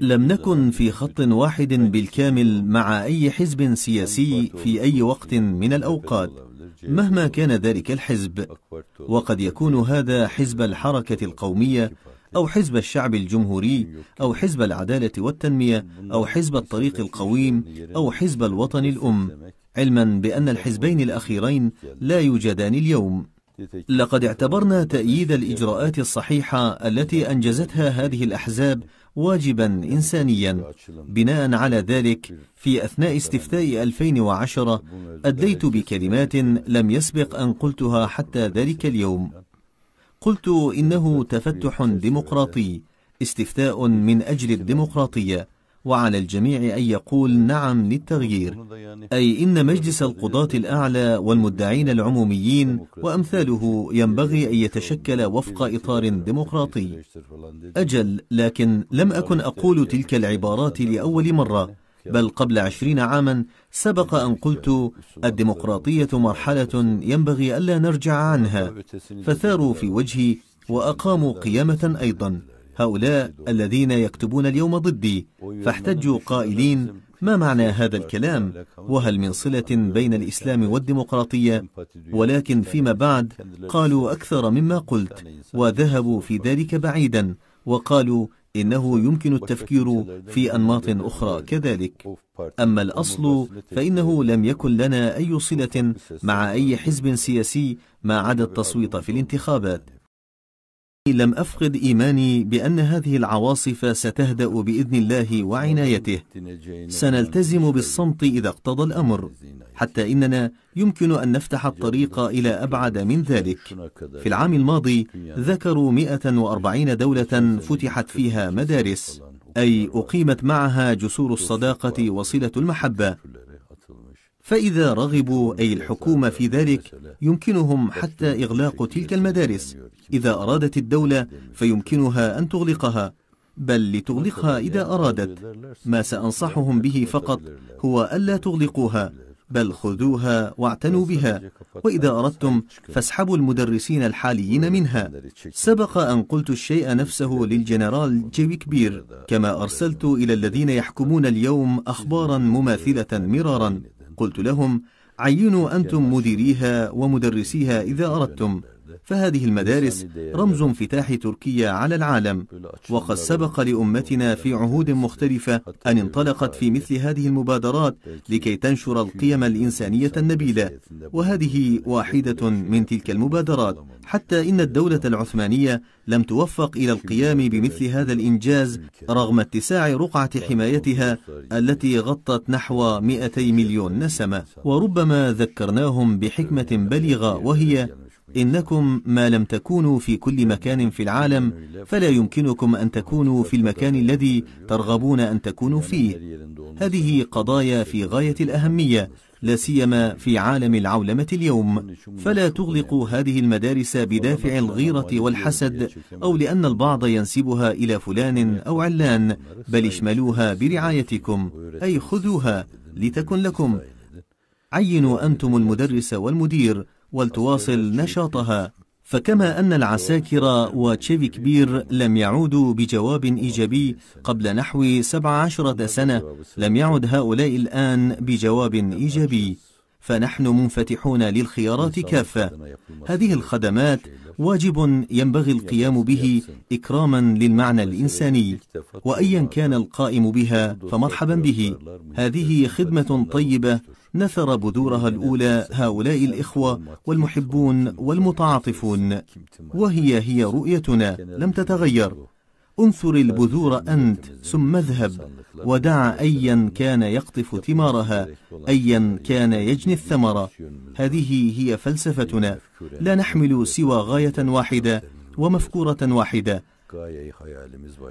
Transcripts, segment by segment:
لم نكن في خط واحد بالكامل مع أي حزب سياسي في أي وقت من الأوقات مهما كان ذلك الحزب. وقد يكون هذا حزب الحركة القومية أو حزب الشعب الجمهوري أو حزب العدالة والتنمية أو حزب الطريق القويم أو حزب الوطن الأم. علما بأن الحزبين الأخيرين لا يوجدان اليوم. لقد اعتبرنا تأييد الإجراءات الصحيحة التي أنجزتها هذه الأحزاب واجبا إنسانيا بناء على ذلك في أثناء استفتاء 2010 أدليت بكلمات لم يسبق أن قلتها حتى ذلك اليوم. قلت إنه تفتح ديمقراطي استفتاء من أجل الديمقراطية. وعلى الجميع أن يقول نعم للتغيير. أي إن مجلس القضاة الأعلى والمدعين العموميين وأمثاله ينبغي أن يتشكل وفق إطار ديمقراطي. أجل لكن لم أكن أقول تلك العبارات لأول مرة بل قبل عشرين عاما سبق أن قلت الديمقراطية مرحلة ينبغي ألا نرجع عنها فثاروا في وجهي وأقاموا قيامة أيضا. هؤلاء الذين يكتبون اليوم ضدي فاحتجوا قائلين ما معنى هذا الكلام؟ وهل من صلة بين الإسلام والديمقراطية؟ ولكن فيما بعد قالوا أكثر مما قلت وذهبوا في ذلك بعيدا وقالوا إنه يمكن التفكير في أنماط أخرى كذلك. أما الأصل فإنه لم يكن لنا أي صلة مع أي حزب سياسي ما عدا التصويت في الانتخابات. لم أفقد إيماني بأن هذه العواصف ستهدأ بإذن الله وعنايته. سنلتزم بالصمت إذا اقتضى الأمر حتى إننا يمكن أن نفتح الطريق إلى أبعد من ذلك. في العام الماضي ذكروا 140 دولة فتحت فيها مدارس أي أقيمت معها جسور الصداقة وصلة المحبة. فإذا رغبوا أي الحكومة في ذلك يمكنهم حتى إغلاق تلك المدارس. إذا أرادت الدولة فيمكنها أن تغلقها بل لتغلقها إذا أرادت. ما سأنصحهم به فقط هو ألا تغلقوها بل خذوها واعتنوا بها. وإذا أردتم فاسحبوا المدرسين الحاليين منها. سبق أن قلت الشيء نفسه للجنرال جيوي كبير. كما أرسلت إلى الذين يحكمون اليوم أخبارا مماثلة مرارا قلت لهم عينوا أنتم مديريها ومدرسيها إذا أردتم. فهذه المدارس رمز انفتاح تركيا على العالم وقد سبق لأمتنا في عهود مختلفة أن انطلقت في مثل هذه المبادرات لكي تنشر القيم الإنسانية النبيلة وهذه واحدة من تلك المبادرات حتى إن الدولة العثمانية لم توفق إلى القيام بمثل هذا الإنجاز رغم اتساع رقعة حمايتها التي غطت نحو 200 مليون نسمة. وربما ذكرناهم بحكمة بليغة وهي إنكم ما لم تكونوا في كل مكان في العالم فلا يمكنكم أن تكونوا في المكان الذي ترغبون أن تكونوا فيه. هذه قضايا في غاية الأهمية لا سيما في عالم العولمة اليوم. فلا تغلقوا هذه المدارس بدافع الغيرة والحسد أو لأن البعض ينسبها إلى فلان أو علان بل اشملوها برعايتكم أي خذوها لتكن لكم. عينوا أنتم المدرس والمدير ولتواصل نشاطها. فكما أن العساكر وتشيفي كبير لم يعودوا بجواب إيجابي قبل نحو سبع عشرة سنة لم يعد هؤلاء الآن بجواب إيجابي. فنحن منفتحون للخيارات كافة. هذه الخدمات واجب ينبغي القيام به إكراما للمعنى الإنساني. وأيا كان القائم بها فمرحبا به. هذه خدمة طيبة نثر بذورها الأولى هؤلاء الإخوة والمحبون والمتعاطفون وهي هي رؤيتنا لم تتغير. انثر البذور أنت ثم اذهب ودع أيا كان يقطف ثمارها أيا كان يجني الثمر. هذه هي فلسفتنا لا نحمل سوى غاية واحدة ومفكورة واحدة.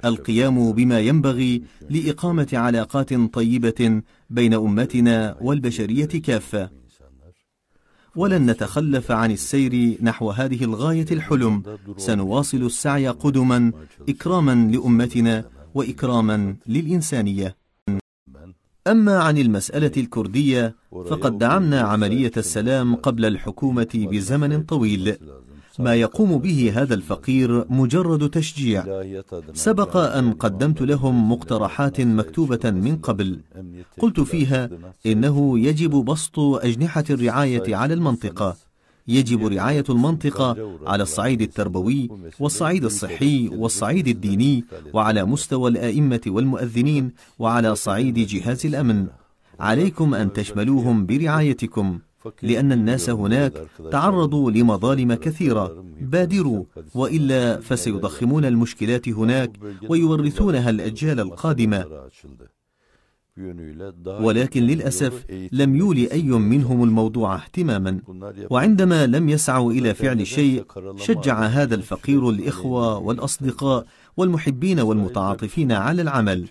القيام بما ينبغي لإقامة علاقات طيبة بين أمتنا والبشرية كافة. ولن نتخلف عن السير نحو هذه الغاية الحلم. سنواصل السعي قدما إكراما لأمتنا وإكراما للإنسانية. أما عن المسألة الكردية فقد دعمنا عملية السلام قبل الحكومة بزمن طويل. ما يقوم به هذا الفقير مجرد تشجيع. سبق أن قدمت لهم مقترحات مكتوبة من قبل. قلت فيها إنه يجب بسط أجنحة الرعاية على المنطقة. يجب رعاية المنطقة على الصعيد التربوي والصعيد الصحي والصعيد الديني وعلى مستوى الآئمة والمؤذنين وعلى صعيد جهاز الأمن. عليكم أن تشملوهم برعايتكم. لأن الناس هناك تعرضوا لمظالم كثيرة. بادروا وإلا فسيضخمون المشكلات هناك ويورثونها الأجيال القادمة. ولكن للأسف لم يولي أي منهم الموضوع اهتماما. وعندما لم يسعوا إلى فعل شيء شجع هذا الفقير الإخوة والأصدقاء والمحبين والمتعاطفين على العمل.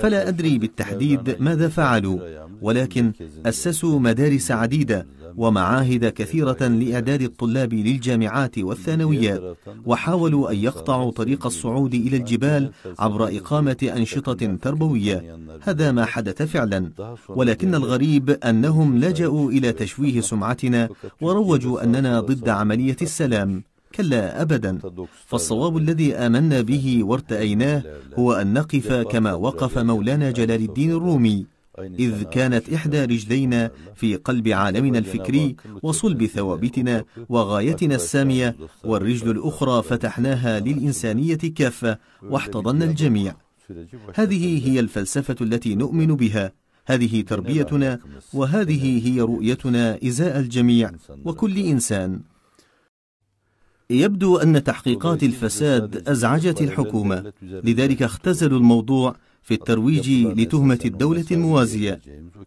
فلا أدري بالتحديد ماذا فعلوا ولكن أسسوا مدارس عديدة ومعاهد كثيرة لإعداد الطلاب للجامعات والثانويات وحاولوا أن يقطعوا طريق الصعود إلى الجبال عبر إقامة أنشطة تربوية. هذا ما حدث فعلا. ولكن الغريب أنهم لجأوا إلى تشويه سمعتنا وروجوا أننا ضد عملية السلام. كلا أبدا. فالصواب الذي آمنا به وارتأيناه هو أن نقف كما وقف مولانا جلال الدين الرومي إذ كانت إحدى رجلينا في قلب عالمنا الفكري وصلب ثوابتنا وغايتنا السامية والرجل الأخرى فتحناها للإنسانية كافة واحتضنا الجميع. هذه هي الفلسفة التي نؤمن بها. هذه تربيتنا وهذه هي رؤيتنا إزاء الجميع وكل إنسان. يبدو أن تحقيقات الفساد أزعجت الحكومة. لذلك اختزلوا الموضوع في الترويج لتهمة الدولة الموازية.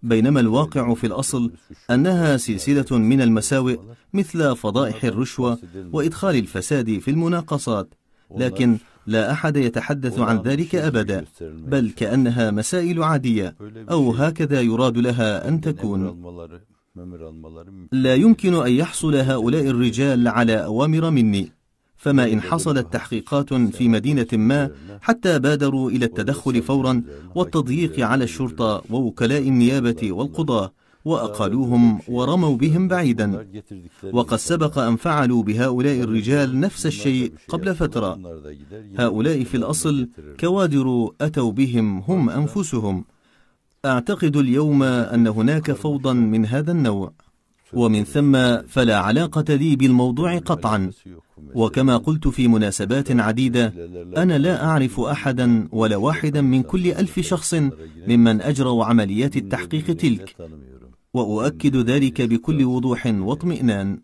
بينما الواقع في الأصل أنها سلسلة من المساوئ مثل فضائح الرشوة وإدخال الفساد في المناقصات. لكن لا أحد يتحدث عن ذلك أبدا بل كأنها مسائل عادية أو هكذا يراد لها أن تكون. لا يمكن أن يحصل هؤلاء الرجال على أوامر مني. فما إن حصلت تحقيقات في مدينة ما حتى بادروا إلى التدخل فورا والتضييق على الشرطة ووكلاء النيابة والقضاة وأقالوهم ورموا بهم بعيدا. وقد سبق أن فعلوا بهؤلاء الرجال نفس الشيء قبل فترة. هؤلاء في الأصل كوادر أتوا بهم هم أنفسهم. أعتقد اليوم أن هناك فوضى من هذا النوع ومن ثم فلا علاقة لي بالموضوع قطعا. وكما قلت في مناسبات عديدة أنا لا أعرف أحدا ولا واحدا من كل ألف شخص ممن أجروا عمليات التحقيق تلك. وأؤكد ذلك بكل وضوح واطمئنان.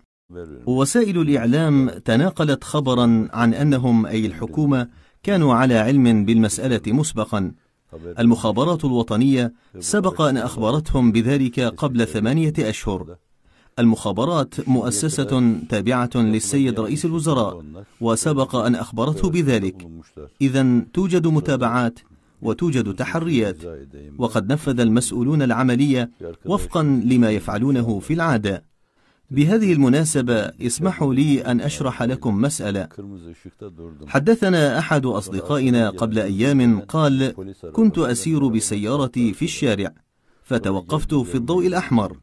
وسائل الإعلام تناقلت خبرا عن أنهم أي الحكومة كانوا على علم بالمسألة مسبقا. المخابرات الوطنية سبق أن أخبرتهم بذلك قبل ثمانية أشهر. المخابرات مؤسسة تابعة للسيد رئيس الوزراء وسبق أن أخبرته بذلك. إذا توجد متابعات وتوجد تحريات وقد نفذ المسؤولون العملية وفقا لما يفعلونه في العادة. بهذه المناسبة اسمحوا لي أن أشرح لكم مسألة. حدثنا أحد أصدقائنا قبل أيام قال كنت أسير بسيارتي في الشارع فتوقفت في الضوء الأحمر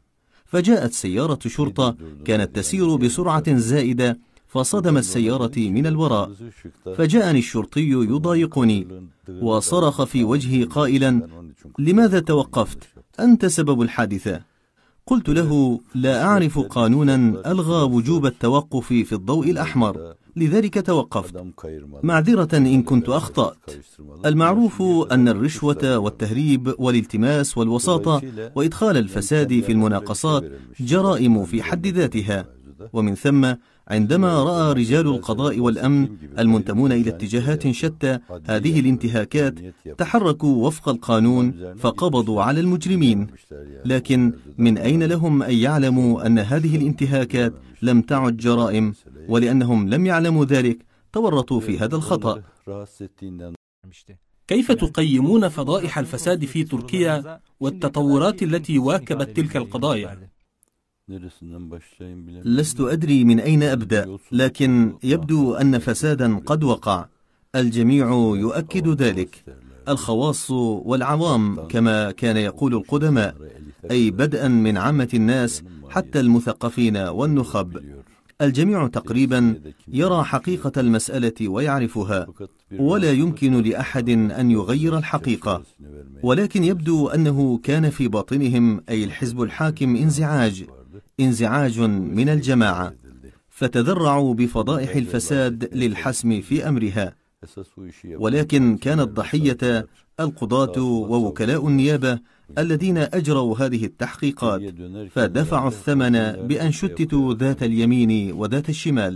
فجاءت سيارة شرطة كانت تسير بسرعة زائدة فصدمت سيارتي من الوراء فجاءني الشرطي يضايقني وصرخ في وجهي قائلا لماذا توقفت؟ أنت سبب الحادثة. قلت له لا أعرف قانونا ألغى وجوب التوقف في الضوء الأحمر. لذلك توقفت. معذرة إن كنت أخطأت. المعروف أن الرشوة والتهريب والالتماس والوساطة وإدخال الفساد في المناقصات جرائم في حد ذاتها. ومن ثم عندما رأى رجال القضاء والأمن المنتمون إلى اتجاهات شتى هذه الانتهاكات تحركوا وفق القانون فقبضوا على المجرمين. لكن من أين لهم أن يعلموا أن هذه الانتهاكات لم تعد جرائم؟ ولأنهم لم يعلموا ذلك تورطوا في هذا الخطأ. كيف تقيمون فضائح الفساد في تركيا والتطورات التي واكبت تلك القضايا؟ لست أدري من أين أبدأ لكن يبدو أن فسادا قد وقع. الجميع يؤكد ذلك. الخواص والعوام كما كان يقول القدماء أي بدءا من عامة الناس حتى المثقفين والنخب. الجميع تقريبا يرى حقيقة المسألة ويعرفها. ولا يمكن لأحد أن يغير الحقيقة. ولكن يبدو أنه كان في باطنهم أي الحزب الحاكم انزعاج. انزعاج من الجماعة فتذرعوا بفضائح الفساد للحسم في أمرها. ولكن كانت ضحية القضاة ووكلاء النيابة الذين أجروا هذه التحقيقات فدفعوا الثمن بأن شتتوا ذات اليمين وذات الشمال.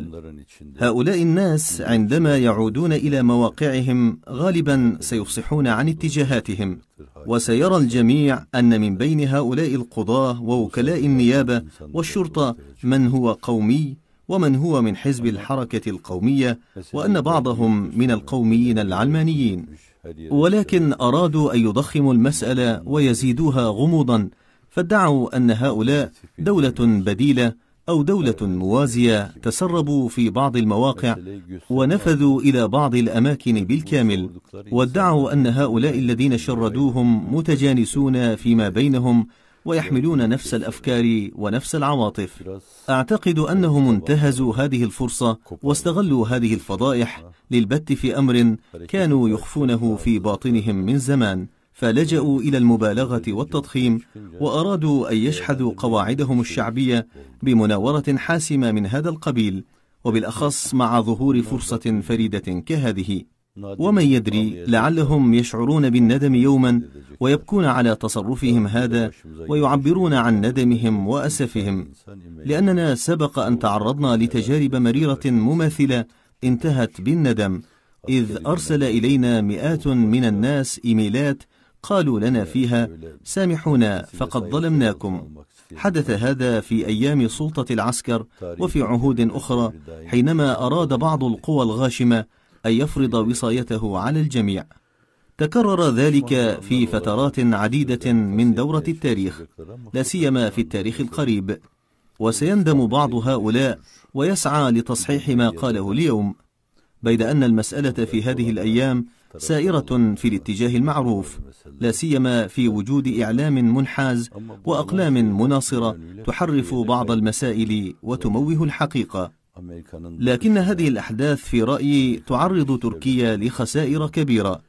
هؤلاء الناس عندما يعودون إلى مواقعهم غالبا سيفصحون عن اتجاهاتهم وسيرى الجميع أن من بين هؤلاء القضاة ووكلاء النيابة والشرطة من هو قومي ومن هو من حزب الحركة القومية وأن بعضهم من القوميين العلمانيين. ولكن أرادوا أن يضخموا المسألة ويزيدوها غموضا فادعوا أن هؤلاء دولة بديلة أو دولة موازية تسربوا في بعض المواقع ونفذوا إلى بعض الأماكن بالكامل. وادعوا أن هؤلاء الذين شردوهم متجانسون فيما بينهم ويحملون نفس الأفكار ونفس العواطف. أعتقد أنهم انتهزوا هذه الفرصة واستغلوا هذه الفضائح للبت في أمر كانوا يخفونه في باطنهم من زمان فلجأوا إلى المبالغة والتضخيم وأرادوا أن يشحذوا قواعدهم الشعبية بمناورة حاسمة من هذا القبيل وبالأخص مع ظهور فرصة فريدة كهذه. ومن يدري لعلهم يشعرون بالندم يوما ويبكون على تصرفهم هذا ويعبرون عن ندمهم وأسفهم. لأننا سبق أن تعرضنا لتجارب مريرة مماثلة انتهت بالندم. إذ أرسل إلينا مئات من الناس إيميلات قالوا لنا فيها سامحونا فقد ظلمناكم. حدث هذا في أيام سلطة العسكر وفي عهود أخرى حينما أراد بعض القوى الغاشمة أن يفرض وصايته على الجميع. تكرر ذلك في فترات عديدة من دورة التاريخ لا سيما في التاريخ القريب. وسيندم بعض هؤلاء ويسعى لتصحيح ما قاله اليوم. بيد أن المسألة في هذه الأيام سائرة في الاتجاه المعروف لا سيما في وجود إعلام منحاز وأقلام مناصرة تحرف بعض المسائل وتموه الحقيقة. لكن هذه الأحداث في رأيي تعرض تركيا لخسائر كبيرة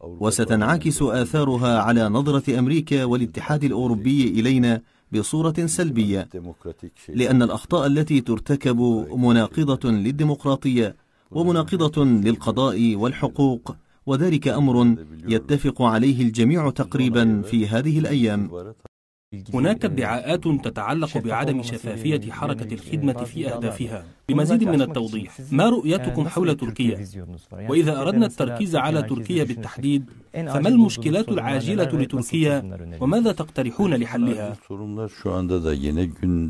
وستنعكس آثارها على نظرة أمريكا والاتحاد الأوروبي إلينا بصورة سلبية لأن الأخطاء التي ترتكب مناقضة للديمقراطية ومناقضة للقضاء والحقوق وذلك أمر يتفق عليه الجميع تقريبا في هذه الأيام. هناك ادعاءات تتعلق بعدم شفافية حركة الخدمة في أهدافها. بمزيد من التوضيح ما رؤيتكم حول تركيا؟ وإذا أردنا التركيز على تركيا بالتحديد فما المشكلات العاجلة لتركيا؟ وماذا تقترحون لحلها؟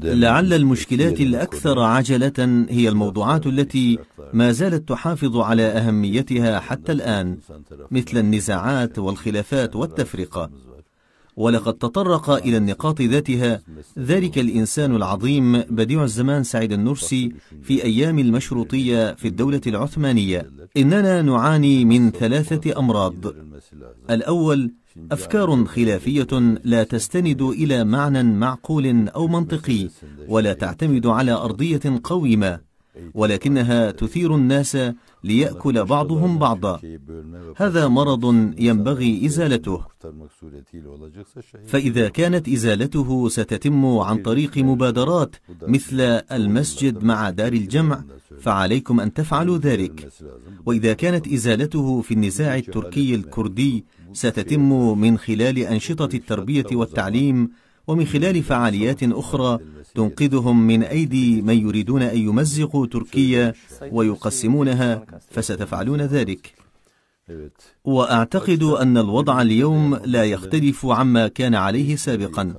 لعل المشكلات الأكثر عجلة هي الموضوعات التي ما زالت تحافظ على أهميتها حتى الآن مثل النزاعات والخلافات والتفرقة. ولقد تطرق إلى النقاط ذاتها. ذلك الإنسان العظيم بديع الزمان سعيد النرسي في أيام المشروطية في الدولة العثمانية. إننا نعاني من ثلاثة أمراض. الأول أفكار خلافية لا تستند إلى معنى معقول أو منطقي ولا تعتمد على أرضية قويمة. ولكنها تثير الناس ليأكل بعضهم بعضا. هذا مرض ينبغي إزالته. فإذا كانت إزالته ستتم عن طريق مبادرات مثل المسجد مع دار الجمع فعليكم أن تفعلوا ذلك. وإذا كانت إزالته في النزاع التركي الكردي ستتم من خلال أنشطة التربية والتعليم ومن خلال فعاليات أخرى تنقذهم من أيدي من يريدون أن يمزقوا تركيا ويقسمونها فستفعلون ذلك. وأعتقد أن الوضع اليوم لا يختلف عما كان عليه سابقا.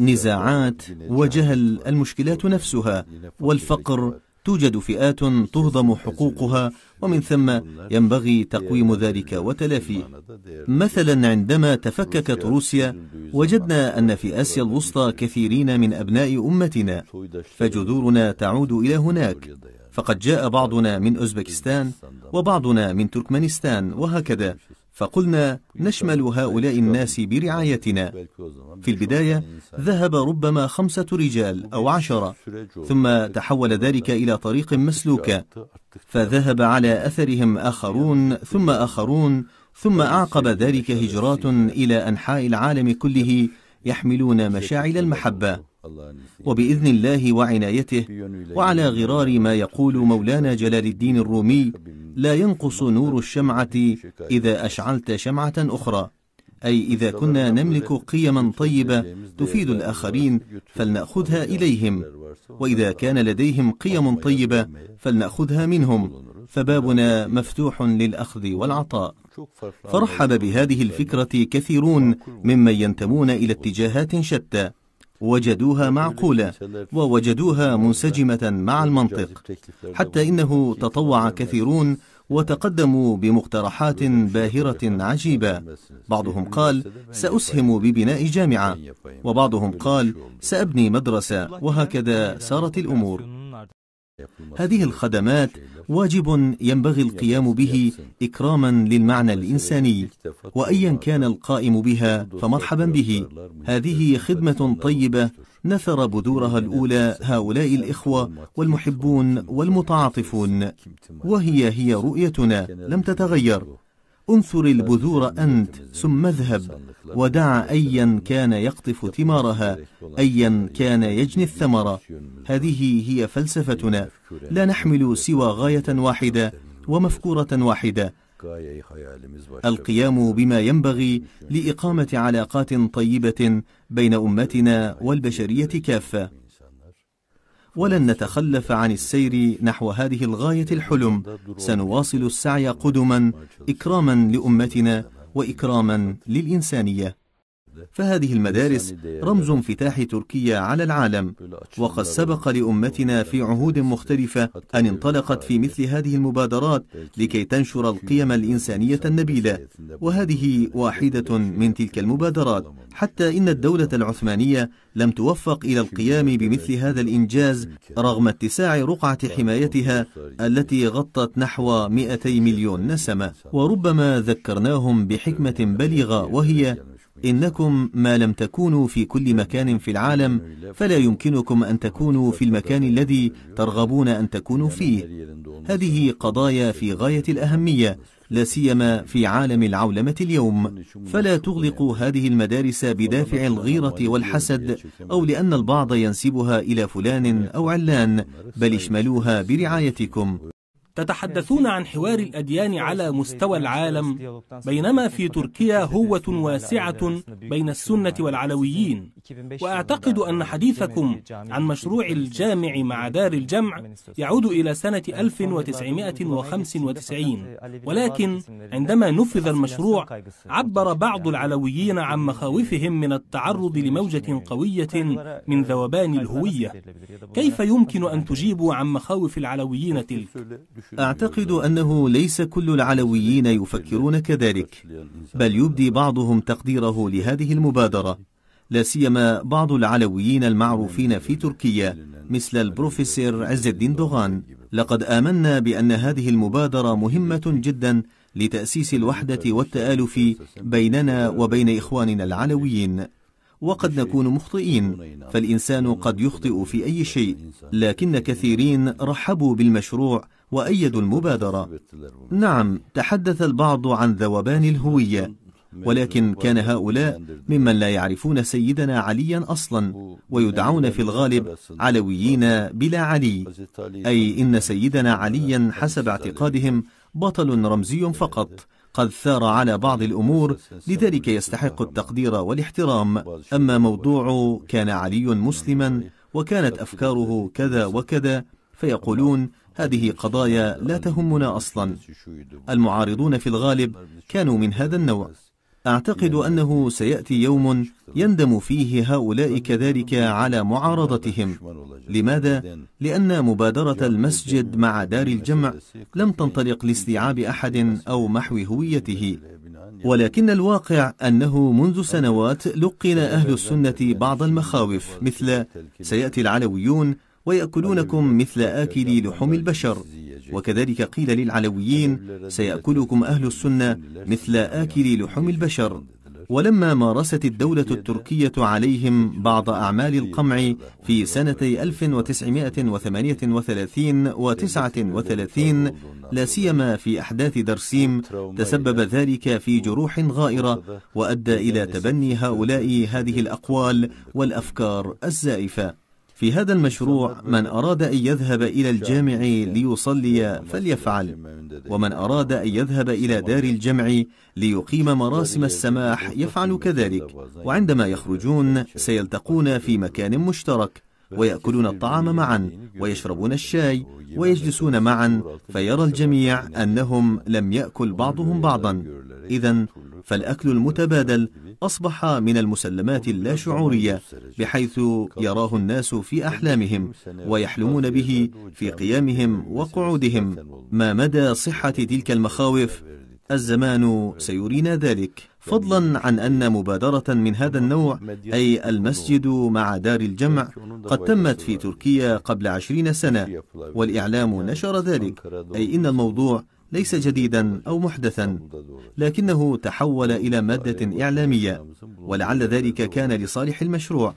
نزاعات وجهل المشكلات نفسها والفقر توجد فئات تهضم حقوقها ومن ثم ينبغي تقويم ذلك وتلافيه مثلا عندما تفككت روسيا وجدنا أن في آسيا الوسطى كثيرين من أبناء أمتنا. فجذورنا تعود إلى هناك. فقد جاء بعضنا من أوزبكستان وبعضنا من تركمانستان وهكذا. فقلنا نشمل هؤلاء الناس برعايتنا. في البداية ذهب ربما خمسة رجال أو عشرة ثم تحول ذلك إلى طريق مسلوكة فذهب على أثرهم آخرون ثم آخرون ثم أعقب ذلك هجرات إلى أنحاء العالم كله يحملون مشاعل المحبة. وبإذن الله وعنايته وعلى غرار ما يقول مولانا جلال الدين الرومي لا ينقص نور الشمعة إذا أشعلت شمعة أخرى. أي إذا كنا نملك قيما طيبة تفيد الآخرين فلنأخذها إليهم. وإذا كان لديهم قيم طيبة فلنأخذها منهم. فبابنا مفتوح للأخذ والعطاء. فرحب بهذه الفكرة كثيرون ممن ينتمون إلى اتجاهات شتى. وجدوها معقولة ووجدوها منسجمة مع المنطق حتى إنه تطوع كثيرون وتقدموا بمقترحات باهرة عجيبة. بعضهم قال سأسهم ببناء جامعة. وبعضهم قال سأبني مدرسة. وهكذا سارت الأمور. هذه الخدمات واجب ينبغي القيام به إكراما للمعنى الإنساني وأيا كان القائم بها فمرحبا به. هذه خدمة طيبة نثر بذورها الأولى هؤلاء الإخوة والمحبون والمتعاطفون وهي هي رؤيتنا لم تتغير. انثر البذور أنت ثم اذهب. ودع أيا كان يقطف ثمارها أيا كان يجني الثمر. هذه هي فلسفتنا. لا نحمل سوى غاية واحدة ومفكورة واحدة. القيام بما ينبغي لإقامة علاقات طيبة بين أمتنا والبشرية كافة. ولن نتخلف عن السير نحو هذه الغاية الحلم. سنواصل السعي قدما إكراما لأمتنا وإكراما للإنسانية. فهذه المدارس رمز انفتاح تركيا على العالم وقد سبق لأمتنا في عهود مختلفة أن انطلقت في مثل هذه المبادرات لكي تنشر القيم الإنسانية النبيلة وهذه واحدة من تلك المبادرات. حتى إن الدولة العثمانية لم توفق إلى القيام بمثل هذا الإنجاز رغم اتساع رقعة حمايتها التي غطت نحو 200 مليون نسمة. وربما ذكرناهم بحكمة بليغة وهي إنكم ما لم تكونوا في كل مكان في العالم فلا يمكنكم أن تكونوا في المكان الذي ترغبون أن تكونوا فيه. هذه قضايا في غاية الأهمية لا سيما في عالم العولمة اليوم. فلا تغلقوا هذه المدارس بدافع الغيرة والحسد أو لأن البعض ينسبها إلى فلان أو علان بل اشملوها برعايتكم. تتحدثون عن حوار الأديان على مستوى العالم بينما في تركيا هوة واسعة بين السنة والعلويين. وأعتقد أن حديثكم عن مشروع الجامع مع دار الجمع يعود إلى سنة 1995 ولكن عندما نفذ المشروع عبر بعض العلويين عن مخاوفهم من التعرض لموجة قوية من ذوبان الهوية كيف يمكن أن تجيبوا عن مخاوف العلويين تلك؟ أعتقد أنه ليس كل العلويين يفكرون كذلك بل يبدي بعضهم تقديره لهذه المبادرة لا سيما بعض العلويين المعروفين في تركيا مثل البروفيسور عز الدين دوغان. لقد آمنا بأن هذه المبادرة مهمة جدا لتأسيس الوحدة والتآلف بيننا وبين إخواننا العلويين. وقد نكون مخطئين فالإنسان قد يخطئ في أي شيء لكن كثيرين رحبوا بالمشروع وأيدوا المبادرة. نعم تحدث البعض عن ذوبان الهوية. ولكن كان هؤلاء ممن لا يعرفون سيدنا عليا أصلا ويدعون في الغالب علويين بلا علي. أي إن سيدنا عليا حسب اعتقادهم بطل رمزي فقط. قد ثار على بعض الأمور لذلك يستحق التقدير والاحترام. أما موضوع كان علي مسلما وكانت أفكاره كذا وكذا فيقولون هذه قضايا لا تهمنا أصلا. المعارضون في الغالب كانوا من هذا النوع. أعتقد أنه سيأتي يوم يندم فيه هؤلاء كذلك على معارضتهم. لماذا؟ لأن مبادرة المسجد مع دار الجمع لم تنطلق لاستيعاب أحد أو محو هويته. ولكن الواقع أنه منذ سنوات لقن أهل السنة بعض المخاوف مثل سيأتي العلويون ويأكلونكم مثل آكل لحوم البشر. وكذلك قيل للعلويين سيأكلكم أهل السنة مثل آكل لحوم البشر. ولما مارست الدولة التركية عليهم بعض أعمال القمع في سنتي 1938 و 39 لا سيما في أحداث درسيم تسبب ذلك في جروح غائرة وأدى إلى تبني هؤلاء هذه الأقوال والأفكار الزائفة. في هذا المشروع من أراد أن يذهب إلى الجامع ليصلي فليفعل ومن أراد أن يذهب إلى دار الجمع ليقيم مراسم السماح يفعل كذلك وعندما يخرجون سيلتقون في مكان مشترك ويأكلون الطعام معا ويشربون الشاي ويجلسون معا فيرى الجميع أنهم لم يأكل بعضهم بعضا. إذا فالأكل المتبادل أصبح من المسلمات اللاشعورية بحيث يراه الناس في أحلامهم ويحلمون به في قيامهم وقعودهم. ما مدى صحة تلك المخاوف؟ الزمان سيرينا ذلك. فضلا عن أن مبادرة من هذا النوع أي المسجد مع دار الجمع قد تمت في تركيا قبل عشرين سنة والإعلام نشر ذلك. أي إن الموضوع ليس جديدا أو محدثا لكنه تحول إلى مادة إعلامية ولعل ذلك كان لصالح المشروع.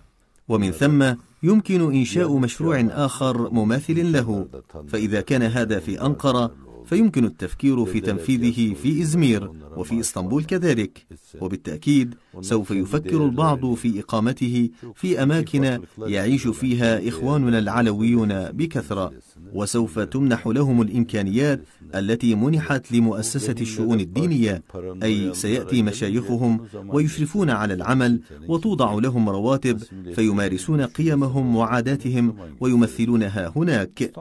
ومن ثم يمكن إنشاء مشروع آخر مماثل له. فإذا كان هذا في أنقرة فيمكن التفكير في تنفيذه في إزمير وفي إسطنبول كذلك. وبالتأكيد سوف يفكر البعض في إقامته في أماكن يعيش فيها إخواننا العلويون بكثرة. وسوف تمنح لهم الإمكانيات التي منحت لمؤسسة الشؤون الدينية. أي سيأتي مشايخهم ويشرفون على العمل وتوضع لهم رواتب فيمارسون قيمهم وعاداتهم ويمثلونها هناك.